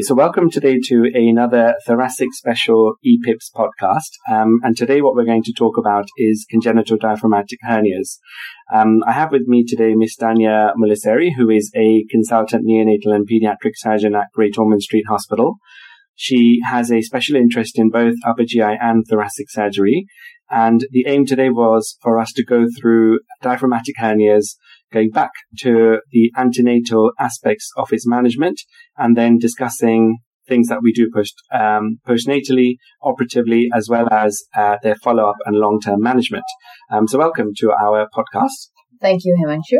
So, welcome today to another thoracic special EPIPS podcast. Um, and today, what we're going to talk about is congenital diaphragmatic hernias. Um, I have with me today Miss Dhanya Mullassery, who is a consultant neonatal and pediatric surgeon at Great Ormond Street Hospital. She has a special interest in both upper GI and thoracic surgery. And the aim today was for us to go through diaphragmatic hernias, going back to the antenatal aspects of its management, and then discussing things that we do post um, postnatally, operatively, as well as uh, their follow up and long term management. Um, so, welcome to our podcast. Thank you, Himanshu.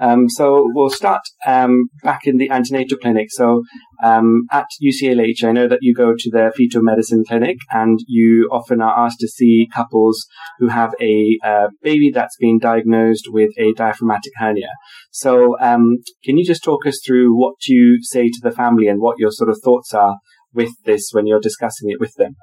Um, so we'll start um, back in the antenatal clinic. So um, at UCLH, I know that you go to the fetal medicine clinic, and you often are asked to see couples who have a uh, baby that's been diagnosed with a diaphragmatic hernia. So um, can you just talk us through what you say to the family and what your sort of thoughts are with this when you're discussing it with them?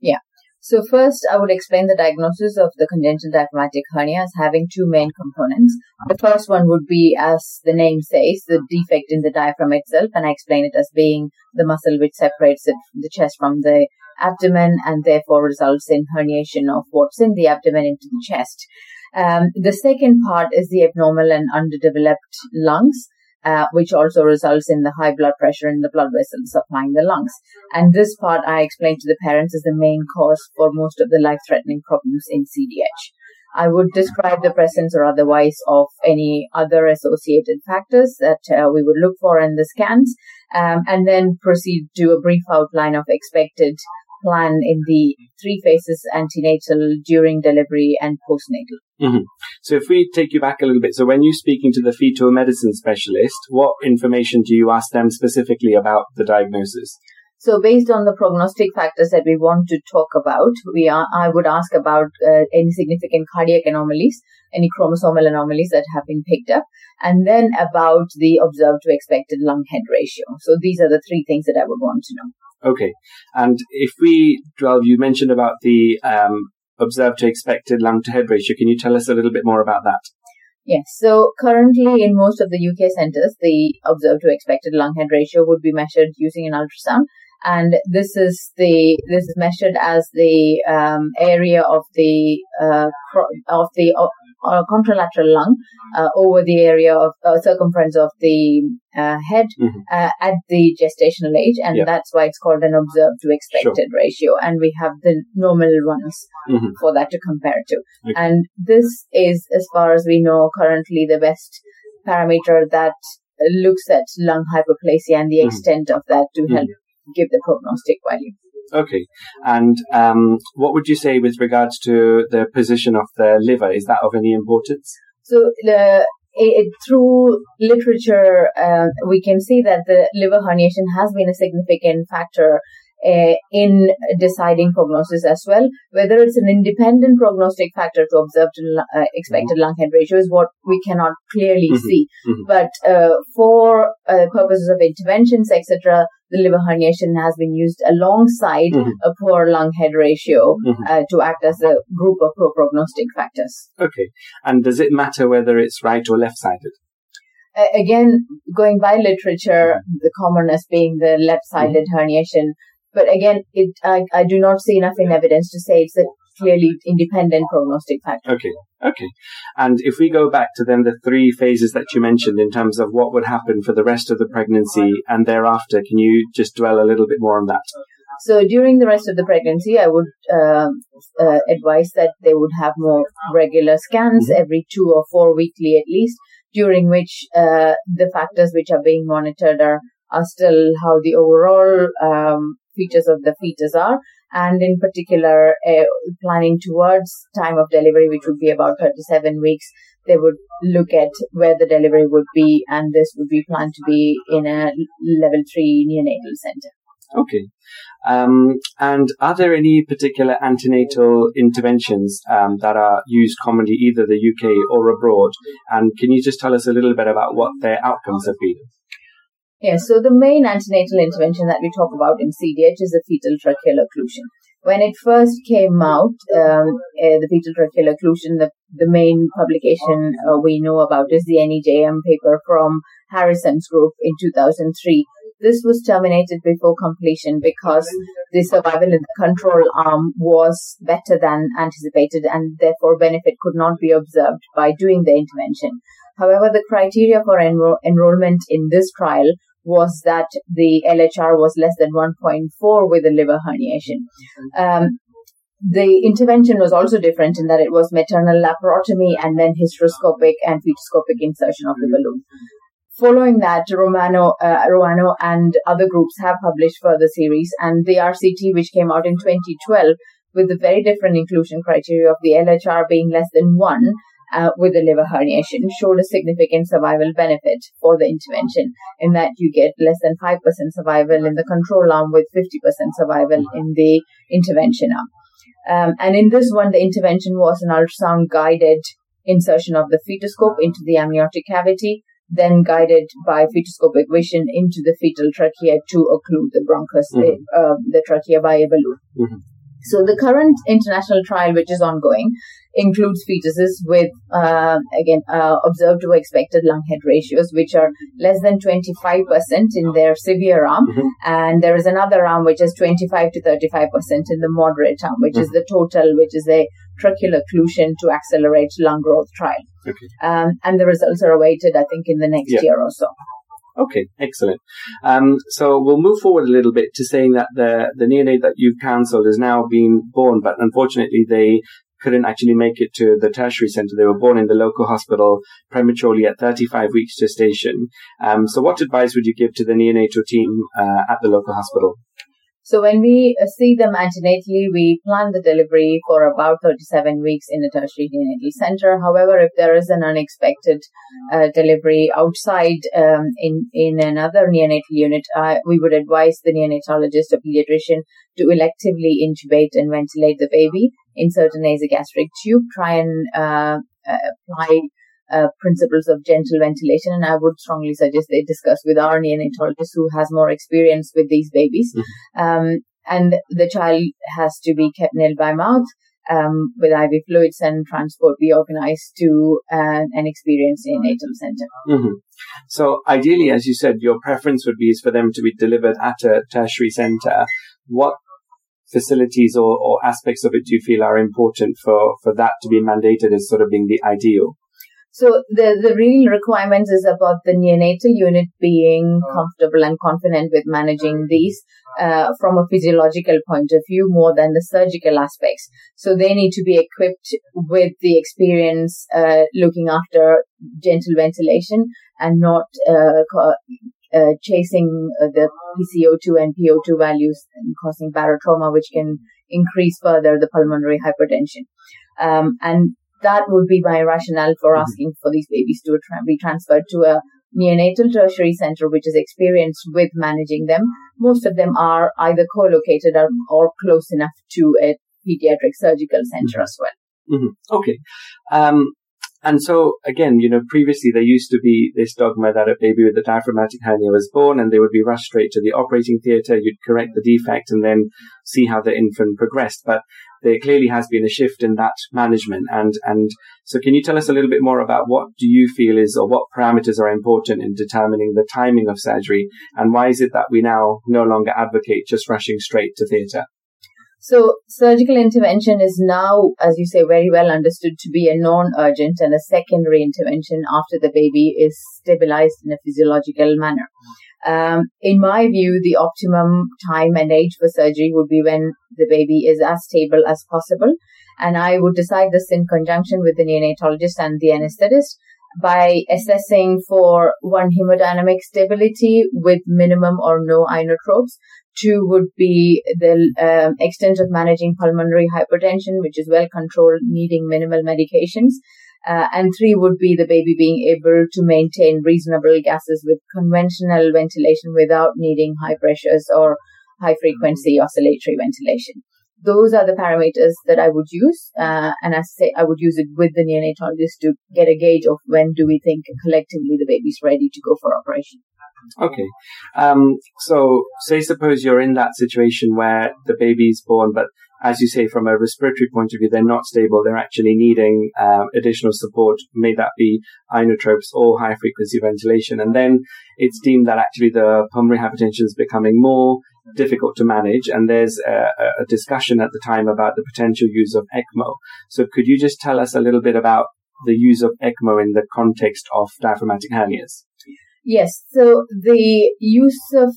Yeah. So first, I would explain the diagnosis of the congenital diaphragmatic hernia as having two main components. The first one would be, as the name says, the defect in the diaphragm itself, and I explain it as being the muscle which separates it, the chest from the abdomen and therefore results in herniation of what's in the abdomen into the chest. Um, the second part is the abnormal and underdeveloped lungs uh, which also results in the high blood pressure in the blood vessels supplying the lungs. And this part I explained to the parents is the main cause for most of the life threatening problems in CDH. I would describe the presence or otherwise of any other associated factors that uh, we would look for in the scans, um, and then proceed to a brief outline of expected plan in the three phases antenatal, during delivery, and postnatal. Mm-hmm. So, if we take you back a little bit, so when you're speaking to the fetal medicine specialist, what information do you ask them specifically about the diagnosis? So, based on the prognostic factors that we want to talk about, we are, I would ask about uh, any significant cardiac anomalies, any chromosomal anomalies that have been picked up, and then about the observed to expected lung head ratio. So, these are the three things that I would want to know. Okay. And if we, well, you mentioned about the um, observed to expected lung to head ratio. Can you tell us a little bit more about that? Yes. So currently in most of the UK centers, the observed to expected lung head ratio would be measured using an ultrasound. And this is the, this is measured as the um, area of the, uh, of the or contralateral lung uh, over the area of uh, circumference of the uh, head mm-hmm. Uh, at the gestational age, and yep. that's why it's called an observed to expected sure. ratio. And we have the normal ones mm-hmm. for that to compare to. Okay. And this is, as far as we know, currently the best parameter that looks at lung hypoplasia and the mm-hmm. extent of that to help mm-hmm. Give the prognostic value. Okay. And um, what would you say with regards to the position of the liver? Is that of any importance? So the it, through literature, uh, we can see that the liver herniation has been a significant factor uh, in deciding prognosis as well. Whether it's an independent prognostic factor to observed uh, expected mm-hmm. lung head ratio is what we cannot clearly mm-hmm. see. Mm-hmm. But uh, for uh, purposes of interventions, etc., the liver herniation has been used alongside mm-hmm. a poor lung head ratio mm-hmm. uh, to act as a group of pro prognostic factors. Okay. And does it matter whether it's right or left sided? Uh, again, going by literature, mm-hmm. the commonest being the left sided mm-hmm. herniation. But again, it, I, I do not see enough in evidence to say it's a clearly independent prognostic factor. Okay. Okay. And if we go back to then the three phases that you mentioned in terms of what would happen for the rest of the pregnancy and thereafter, can you just dwell a little bit more on that? So during the rest of the pregnancy, I would uh, uh, advise that they would have more regular scans mm-hmm. every two or four weekly at least, during which uh, the factors which are being monitored are, are still how the overall um, features of the fetus are, and in particular, uh, planning towards time of delivery, which would be about 37 weeks, they would look at where the delivery would be, and this would be planned to be in a level three neonatal center. Okay. Um, and are there any particular antenatal interventions um, that are used commonly either the UK or abroad? And can you just tell us a little bit about what their outcomes have been? Yes, so the main antenatal intervention that we talk about in CDH is the fetal tracheal occlusion. When it first came out, um, uh, the fetal tracheal occlusion, the, the main publication uh, we know about is the NEJM paper from Harrison's group in 2003, This was terminated before completion because the survival in the control arm was better than anticipated and therefore benefit could not be observed by doing the intervention. However, the criteria for enro- enrollment in this trial was that the LHR was less than 1.4 with a liver herniation. Um, the intervention was also different in that it was maternal laparotomy and then hysteroscopic and fetoscopic insertion of the balloon. Following that, Ruano, uh, Ruano and other groups have published further series, and the RCT, which came out in 2012, with the very different inclusion criteria of the LHR being less than one, uh, with a liver herniation, showed a significant survival benefit for the intervention, in that you get less than 5% survival in the control arm with 50% survival in the intervention arm. Um, and in this one, the intervention was an ultrasound guided insertion of the fetoscope into the amniotic cavity, then guided by fetoscopic vision into the fetal trachea to occlude the bronchus, mm-hmm. uh, the trachea by a balloon. Mm-hmm. So the current international trial, which is ongoing, includes fetuses with, uh, again, uh, observed to expected lung head ratios, which are less than 25% in their severe arm. Mm-hmm. And there is another arm, which is 25 to 35% in the moderate arm, which mm-hmm. is the total, which is a tracheal occlusion to accelerate lung growth trial. Okay. Um, and the results are awaited, I think, in the next yeah. year or so. Okay, excellent. Um, so we'll move forward a little bit to saying that the the neonate that you've cancelled is now being born, but unfortunately they couldn't actually make it to the tertiary center. They were born in the local hospital prematurely at 35 weeks gestation. Um, so what advice would you give to the neonatal team uh, at the local hospital? So when we uh, see them antenatally, we plan the delivery for about 37 weeks in a tertiary neonatal center. However, if there is an unexpected uh, delivery outside um, in in another neonatal unit, uh, we would advise the neonatologist or pediatrician to electively intubate and ventilate the baby, insert a nasogastric tube, try and uh, uh apply uh, principles of gentle ventilation. And I would strongly suggest they discuss with our neonatologist who has more experience with these babies. Mm-hmm. Um, and the child has to be kept nil by mouth. Um, with IV fluids and transport be organized to uh, an experienced neonatal center. Mm-hmm. So ideally, as you said, your preference would be is for them to be delivered at a tertiary center. What facilities or, or aspects of it do you feel are important for, for that to be mandated as sort of being the ideal? So the, the real requirements is about the neonatal unit being comfortable and confident with managing these uh, from a physiological point of view more than the surgical aspects. So they need to be equipped with the experience uh, looking after gentle ventilation and not uh, uh chasing uh, the PCO2 and PO2 values and causing barotrauma, which can increase further the pulmonary hypertension. Um, and that would be my rationale for mm-hmm. asking for these babies to tra- be transferred to a neonatal tertiary center which is experienced with managing them. Most of them are either co-located or, or close enough to a pediatric surgical center mm-hmm. as well. Mm-hmm. Okay. Um, and so again, you know, previously there used to be this dogma that a baby with a diaphragmatic hernia was born and they would be rushed straight to the operating theatre. You'd correct the defect and then see how the infant progressed. But there clearly has been a shift in that management. And, and so can you tell us a little bit more about what do you feel is or what parameters are important in determining the timing of surgery? And why is it that we now no longer advocate just rushing straight to theatre? So surgical intervention is now, as you say, very well understood to be a non-urgent and a secondary intervention after the baby is stabilized in a physiological manner. Um, in my view, the optimum time and age for surgery would be when the baby is as stable as possible. And I would decide this in conjunction with the neonatologist and the anesthetist by assessing for one hemodynamic stability with minimum or no inotropes. Two would be the um, extent of managing pulmonary hypertension, which is well controlled, needing minimal medications. Uh, and three would be the baby being able to maintain reasonable gases with conventional ventilation without needing high pressures or high frequency oscillatory ventilation. Those are the parameters that I would use. Uh, and I say I would use it with the neonatologist to get a gauge of when do we think collectively the baby's ready to go for operation. Okay. Um, so say suppose you're in that situation where the baby's born, but as you say, from a respiratory point of view, they're not stable. They're actually needing uh, additional support. May that be inotropes or high frequency ventilation. And then it's deemed that actually the pulmonary hypertension is becoming more difficult to manage. And there's a, a discussion at the time about the potential use of ECMO. So could you just tell us a little bit about the use of ECMO in the context of diaphragmatic hernias? Yes. So the use of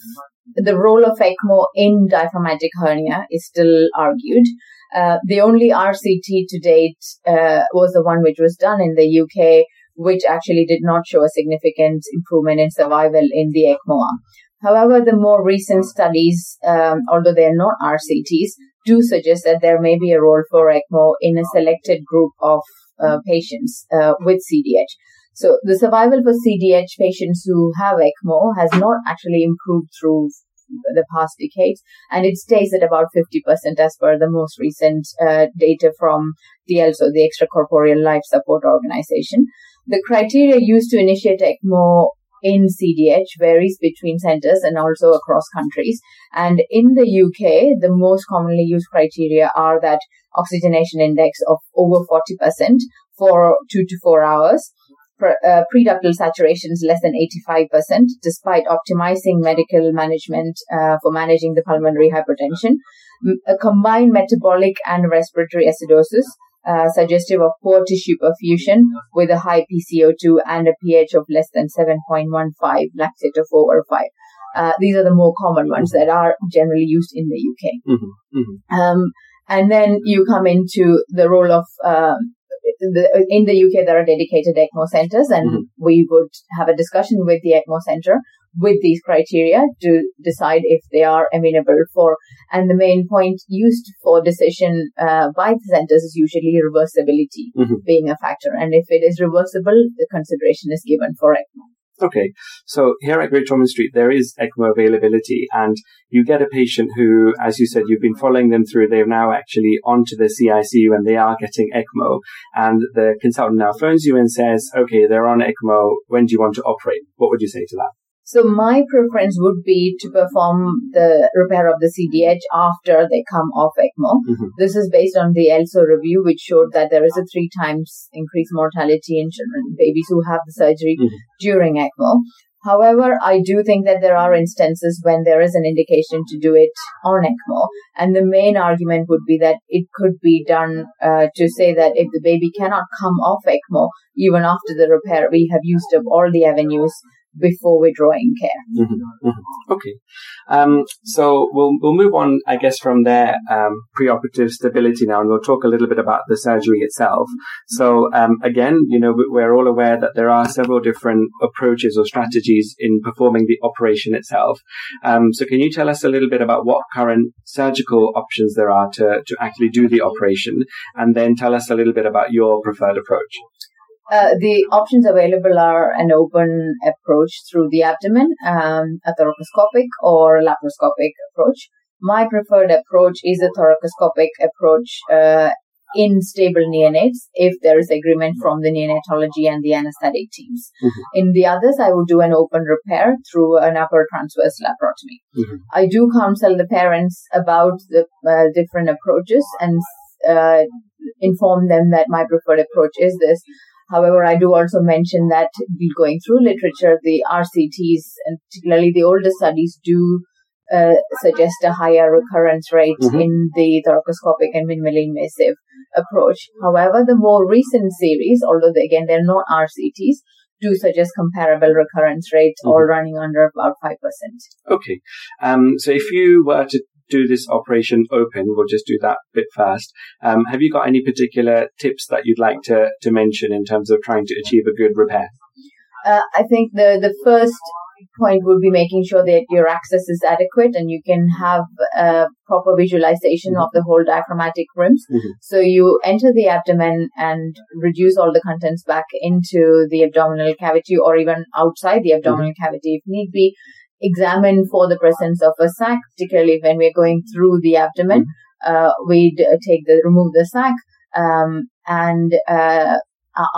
the role of ECMO in diaphragmatic hernia is still argued. Uh, the only RCT to date uh, was the one which was done in the UK, which actually did not show a significant improvement in survival in the ECMO arm. However, the more recent studies, um, although they are not RCTs, do suggest that there may be a role for ECMO in a selected group of uh, patients uh, with CDH. So the survival for CDH patients who have ECMO has not actually improved through the past decades, and it stays at about 50% as per the most recent uh, data from the ELSO, the Extracorporeal Life Support Organization. The criteria used to initiate ECMO in CDH varies between centers and also across countries. And in the UK, the most commonly used criteria are that oxygenation index of over 40% for two to four hours uh, pre-ductal saturation is less than 85%, despite optimizing medical management uh, for managing the pulmonary hypertension. A combined metabolic and respiratory acidosis, uh, suggestive of poor tissue perfusion with a high PCO2 and a pH of less than 7.15, lactate of 4 or 5. Uh, these are the more common ones that are generally used in the UK. Mm-hmm, mm-hmm. Um, and then you come into the role of um, the, in the UK, there are dedicated ECMO centers, and mm-hmm. we would have a discussion with the ECMO center with these criteria to decide if they are amenable for. And the main point used for decision uh, by the centers is usually reversibility mm-hmm. being a factor. And if it is reversible, the consideration is given for ECMO. Okay, so here at Great Ormond Street, there is ECMO availability, and you get a patient who, as you said, you've been following them through. They're now actually onto the CICU and they are getting ECMO, and the consultant now phones you and says, "Okay, they're on ECMO. When do you want to operate?" What would you say to that? So my preference would be to perform the repair of the CDH after they come off ECMO. Mm-hmm. This is based on the ELSO review, which showed that there is a three times increased mortality in children, babies who have the surgery mm-hmm. during ECMO. However, I do think that there are instances when there is an indication to do it on ECMO. And the main argument would be that it could be done uh, to say that if the baby cannot come off ECMO, even after the repair, we have used up all the avenues before withdrawing care. Mm-hmm, mm-hmm. Okay. Um, so we'll, we'll move on, I guess, from there, um, preoperative stability now, and we'll talk a little bit about the surgery itself. So, um, again, you know, we're all aware that there are several different approaches or strategies in performing the operation itself. Um, so can you tell us a little bit about what current surgical options there are to, to actually do the operation, and then tell us a little bit about your preferred approach? Uh, the options available are an open approach through the abdomen, um, a thoracoscopic or a laparoscopic approach. My preferred approach is a thoracoscopic approach uh, in stable neonates if there is agreement from the neonatology and the anesthetic teams. Mm-hmm. In the others, I would do an open repair through an upper transverse laparotomy. Mm-hmm. I do counsel the parents about the uh, different approaches and uh, inform them that my preferred approach is this. However, I do also mention that going through literature, the RCTs and particularly the older studies do uh, suggest a higher recurrence rate mm-hmm. in the thoracoscopic and minimally invasive approach. However, the more recent series, although they, again they're not RCTs, do suggest comparable recurrence rates, mm-hmm. all running under about 5%. Okay. Um, so if you were to do this operation open, we'll just do that bit first. Um, have you got any particular tips that you'd like to, to mention in terms of trying to achieve a good repair? Uh, I think the, the first point would be making sure that your access is adequate and you can have a proper visualization mm-hmm. of the whole diaphragmatic rims. Mm-hmm. So you enter the abdomen and reduce all the contents back into the abdominal cavity or even outside the abdominal mm-hmm. cavity if need be examine for the presence of a sac, particularly when we're going through the abdomen. Mm-hmm. Uh, we'd take the, remove the sac, um, and, uh,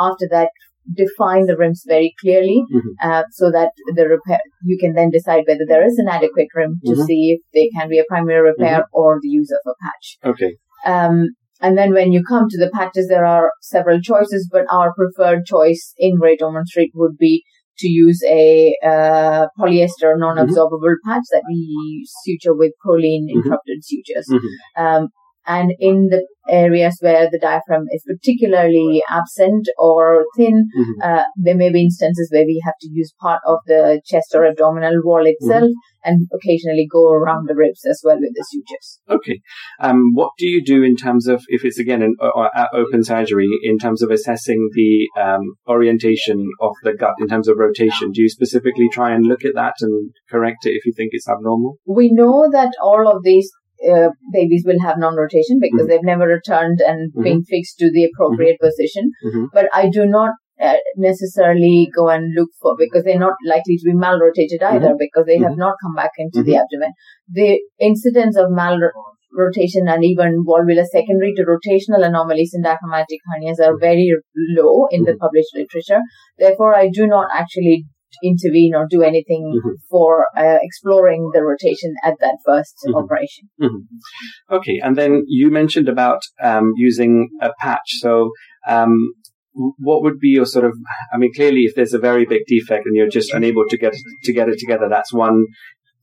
after that, define the rims very clearly Mhm. uh, so that the repair you can then decide whether there is an adequate rim to Mhm. see if they can be a primary repair or the use of a patch. Okay. Um, and then when you come to the patches, there are several choices, but our preferred choice in Great Ormond Street would be to use a uh, polyester non-absorbable patch that we suture with Prolene interrupted sutures. Mhm. Um, and in the areas where the diaphragm is particularly absent or thin, Mhm. uh, there may be instances where we have to use part of the chest or abdominal wall itself and occasionally go around the ribs as well with the sutures. Okay. Um, what do you do in terms of, if it's again an uh, uh, open surgery, in terms of assessing the um, orientation of the gut in terms of rotation? Do you specifically try and look at that and correct it if you think it's abnormal? We know that all of these uh, babies will have non-rotation because Mhm. they've never returned and been fixed to the appropriate position. Mhm. But I do not uh, necessarily go and look for because they're not likely to be malrotated either because they have not come back into the abdomen. The incidence of malrotation and even volvulus secondary to rotational anomalies in diaphragmatic hernias are very low in the published literature. Therefore, I do not actually intervene or do anything Mhm. for uh, exploring the rotation at that 1st Mhm. operation. Okay. And then you mentioned about um, using a patch. So, um, what would be your sort of? I mean, clearly, if there's a very big defect and you're just unable to get to get it together, that's one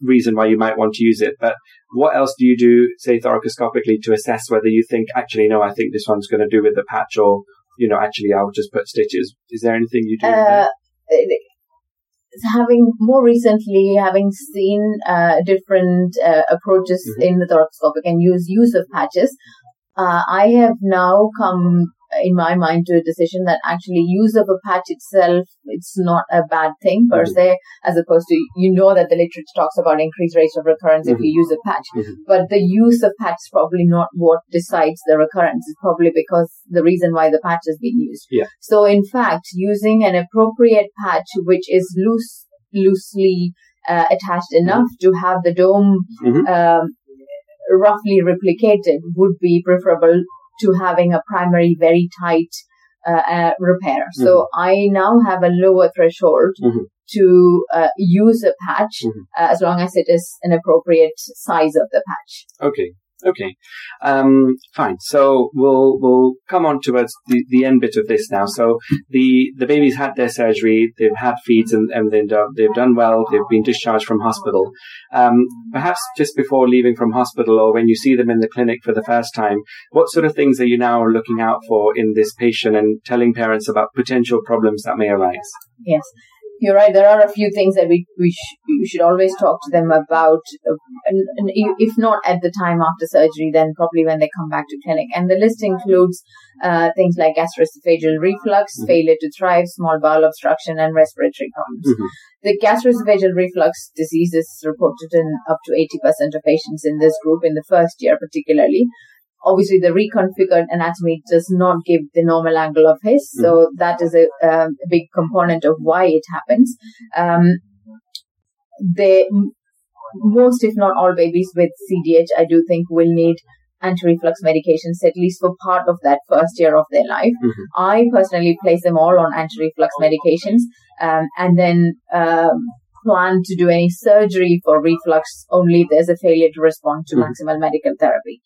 reason why you might want to use it. But what else do you do, say, thoracoscopically, to assess whether you think actually, no, I think this one's going to do with the patch, or you know, actually, I'll just put stitches. Is there anything you do? Uh, having more recently, having seen uh, different uh, approaches Mhm. in the thoracoscopic and use use of patches, uh, I have now come in my mind to a decision that actually use of a patch itself it's not a bad thing per Mhm. se as opposed to you know that the literature talks about increased rates of recurrence if Mhm. you use a patch Mhm. but the use of patch is probably not what decides the recurrence it's probably because the reason why the patch is being used Yeah. so in fact using an appropriate patch which is loose loosely uh, attached enough to have the dome Mhm. um, roughly replicated would be preferable to having a primary very tight uh, uh, repair. So I now have a lower threshold Mhm. to uh, use a patch Mhm. uh, as long as it is an appropriate size of the patch. Okay. Okay. Um, fine. So we'll, we'll come on towards the, the end bit of this now. So the, the babies had their surgery, they've had feeds and, and they've done, they've done well, they've been discharged from hospital. Um, perhaps just before leaving from hospital or when you see them in the clinic for the first time, what sort of things are you now looking out for in this patient and telling parents about potential problems that may arise? Yes. You're right. There are a few things that we we sh- you should always talk to them about, uh, and, and if not at the time after surgery, then probably when they come back to clinic. And the list includes uh, things like gastroesophageal reflux, Mhm. failure to thrive, small bowel obstruction, and respiratory problems. Mhm. The gastroesophageal reflux disease is reported in up to 80% of patients in this group in the first year, particularly. Obviously, the reconfigured anatomy does not give the normal angle of His, so that is a, um, a big component of why it happens. Um, they, m- most, if not all, babies with CDH, I do think, will need anti-reflux medications at least for part of that first year of their life. Mhm. I personally place them all on anti-reflux medications, um, and then um, plan to do any surgery for reflux only if there's a failure to respond to Mhm. maximal medical therapy.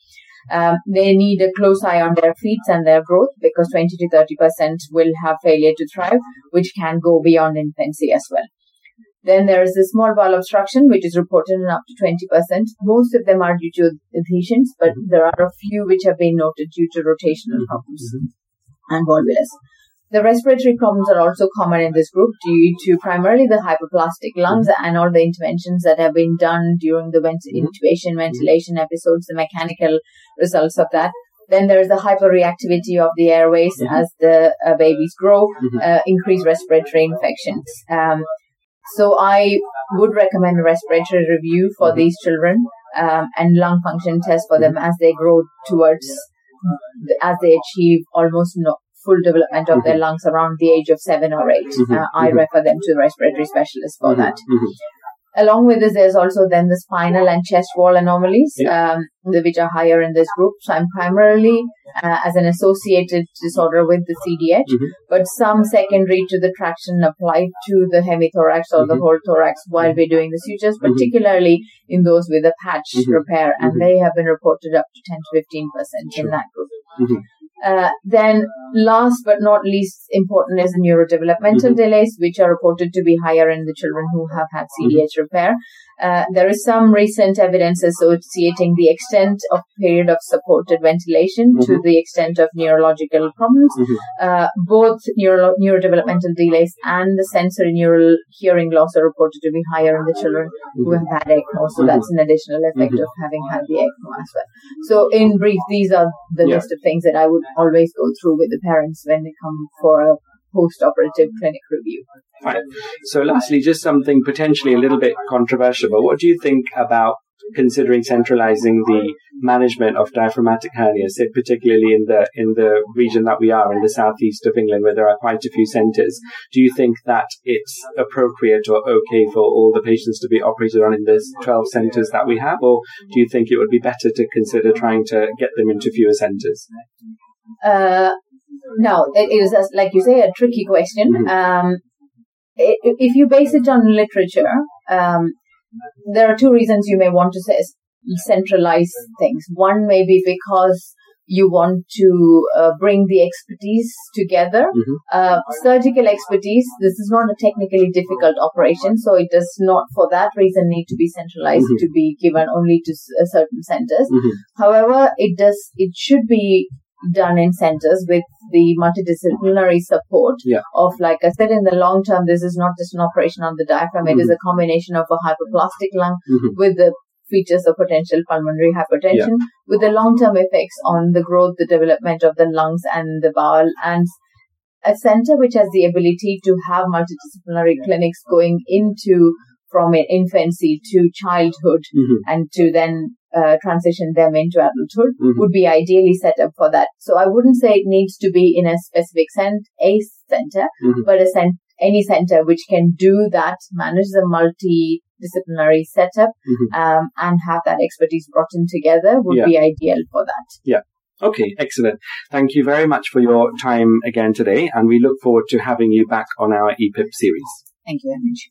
Um, they need a close eye on their feet and their growth because 20 to 30 percent will have failure to thrive, which can go beyond infancy as well. Then there is a small bowel obstruction, which is reported in up to 20%. Most of them are due to adhesions, but there are a few which have been noted due to rotational Mhm. problems and volvulus. The respiratory problems are also common in this group due to primarily the hypoplastic lungs and all the interventions that have been done during the vent- Mhm. intubation, ventilation episodes, the mechanical results of that. Then there is the hyperreactivity of the airways Mhm. as the uh, babies grow, Mhm. uh, increased respiratory infections. Um, so I would recommend a respiratory review for Mhm. these children um, and lung function test for them as they grow towards, as they achieve almost no, full development of their lungs around the age of seven or 8 Mhm. Uh, I Mhm. refer them to the respiratory specialist for Mhm. that. Mhm. along with this, there's also then the spinal and chest wall anomalies, yeah. um, which are higher in this group. So I'm primarily uh, as an associated disorder with the CDH, mm-hmm. but some secondary to the traction applied to the hemithorax or mm-hmm. the whole thorax while we're doing the sutures, mm-hmm. particularly in those with a patch mm-hmm. repair, and mm-hmm. they have been reported up to 10 to 15 percent in that group. Uh, then last but not least important is the neurodevelopmental mm-hmm. delays, which are reported to be higher in the children who have had CDH mm-hmm. repair. Uh, there is some recent evidence associating the extent of period of supported ventilation mm-hmm. to the extent of neurological problems. Mm-hmm. Uh, both neuro- neurodevelopmental delays and the sensory neural hearing loss are reported to be higher in the children who mm-hmm. have had ECMO. So that's an additional effect mm-hmm. of having had the ECMO as well. So in brief, these are the yeah. list of things that I would always go through with the parents when they come for a post-operative clinic review. Right. So lastly, just something potentially a little bit controversial, but what do you think about considering centralizing the management of diaphragmatic hernias, say particularly in the in the region that we are in the southeast of England, where there are quite a few centres. Do you think that it's appropriate or okay for all the patients to be operated on in the 12 centres that we have, or do you think it would be better to consider trying to get them into fewer centres? Uh, no, it, it is, like you say, a tricky question. Mm-hmm. Um, if you base it on literature, um, there are two reasons you may want to say, centralize things. One may be because you want to uh, bring the expertise together. Mm-hmm. Uh, surgical expertise, this is not a technically difficult operation, so it does not, for that reason, need to be centralized mm-hmm. to be given only to uh, certain centers. Mm-hmm. However, it does, it should be done in centers with the multidisciplinary support yeah. of, like I said, in the long term, this is not just an operation on the diaphragm. Mm-hmm. It is a combination of a hypoplastic lung mm-hmm. with the features of potential pulmonary hypertension yeah. with the long-term effects on the growth, the development of the lungs and the bowel and a center which has the ability to have multidisciplinary clinics going into from infancy to childhood mm-hmm. and to then uh, transition them into adulthood mm-hmm. would be ideally set up for that. So I wouldn't say it needs to be in a specific cent- a center, mm-hmm. but a cent- any center which can do that, manage the multidisciplinary setup, mm-hmm. um, and have that expertise brought in together would yeah. be ideal for that. Yeah. Okay, excellent. Thank you very much for your time again today, and we look forward to having you back on our EPIP series. Thank you very much.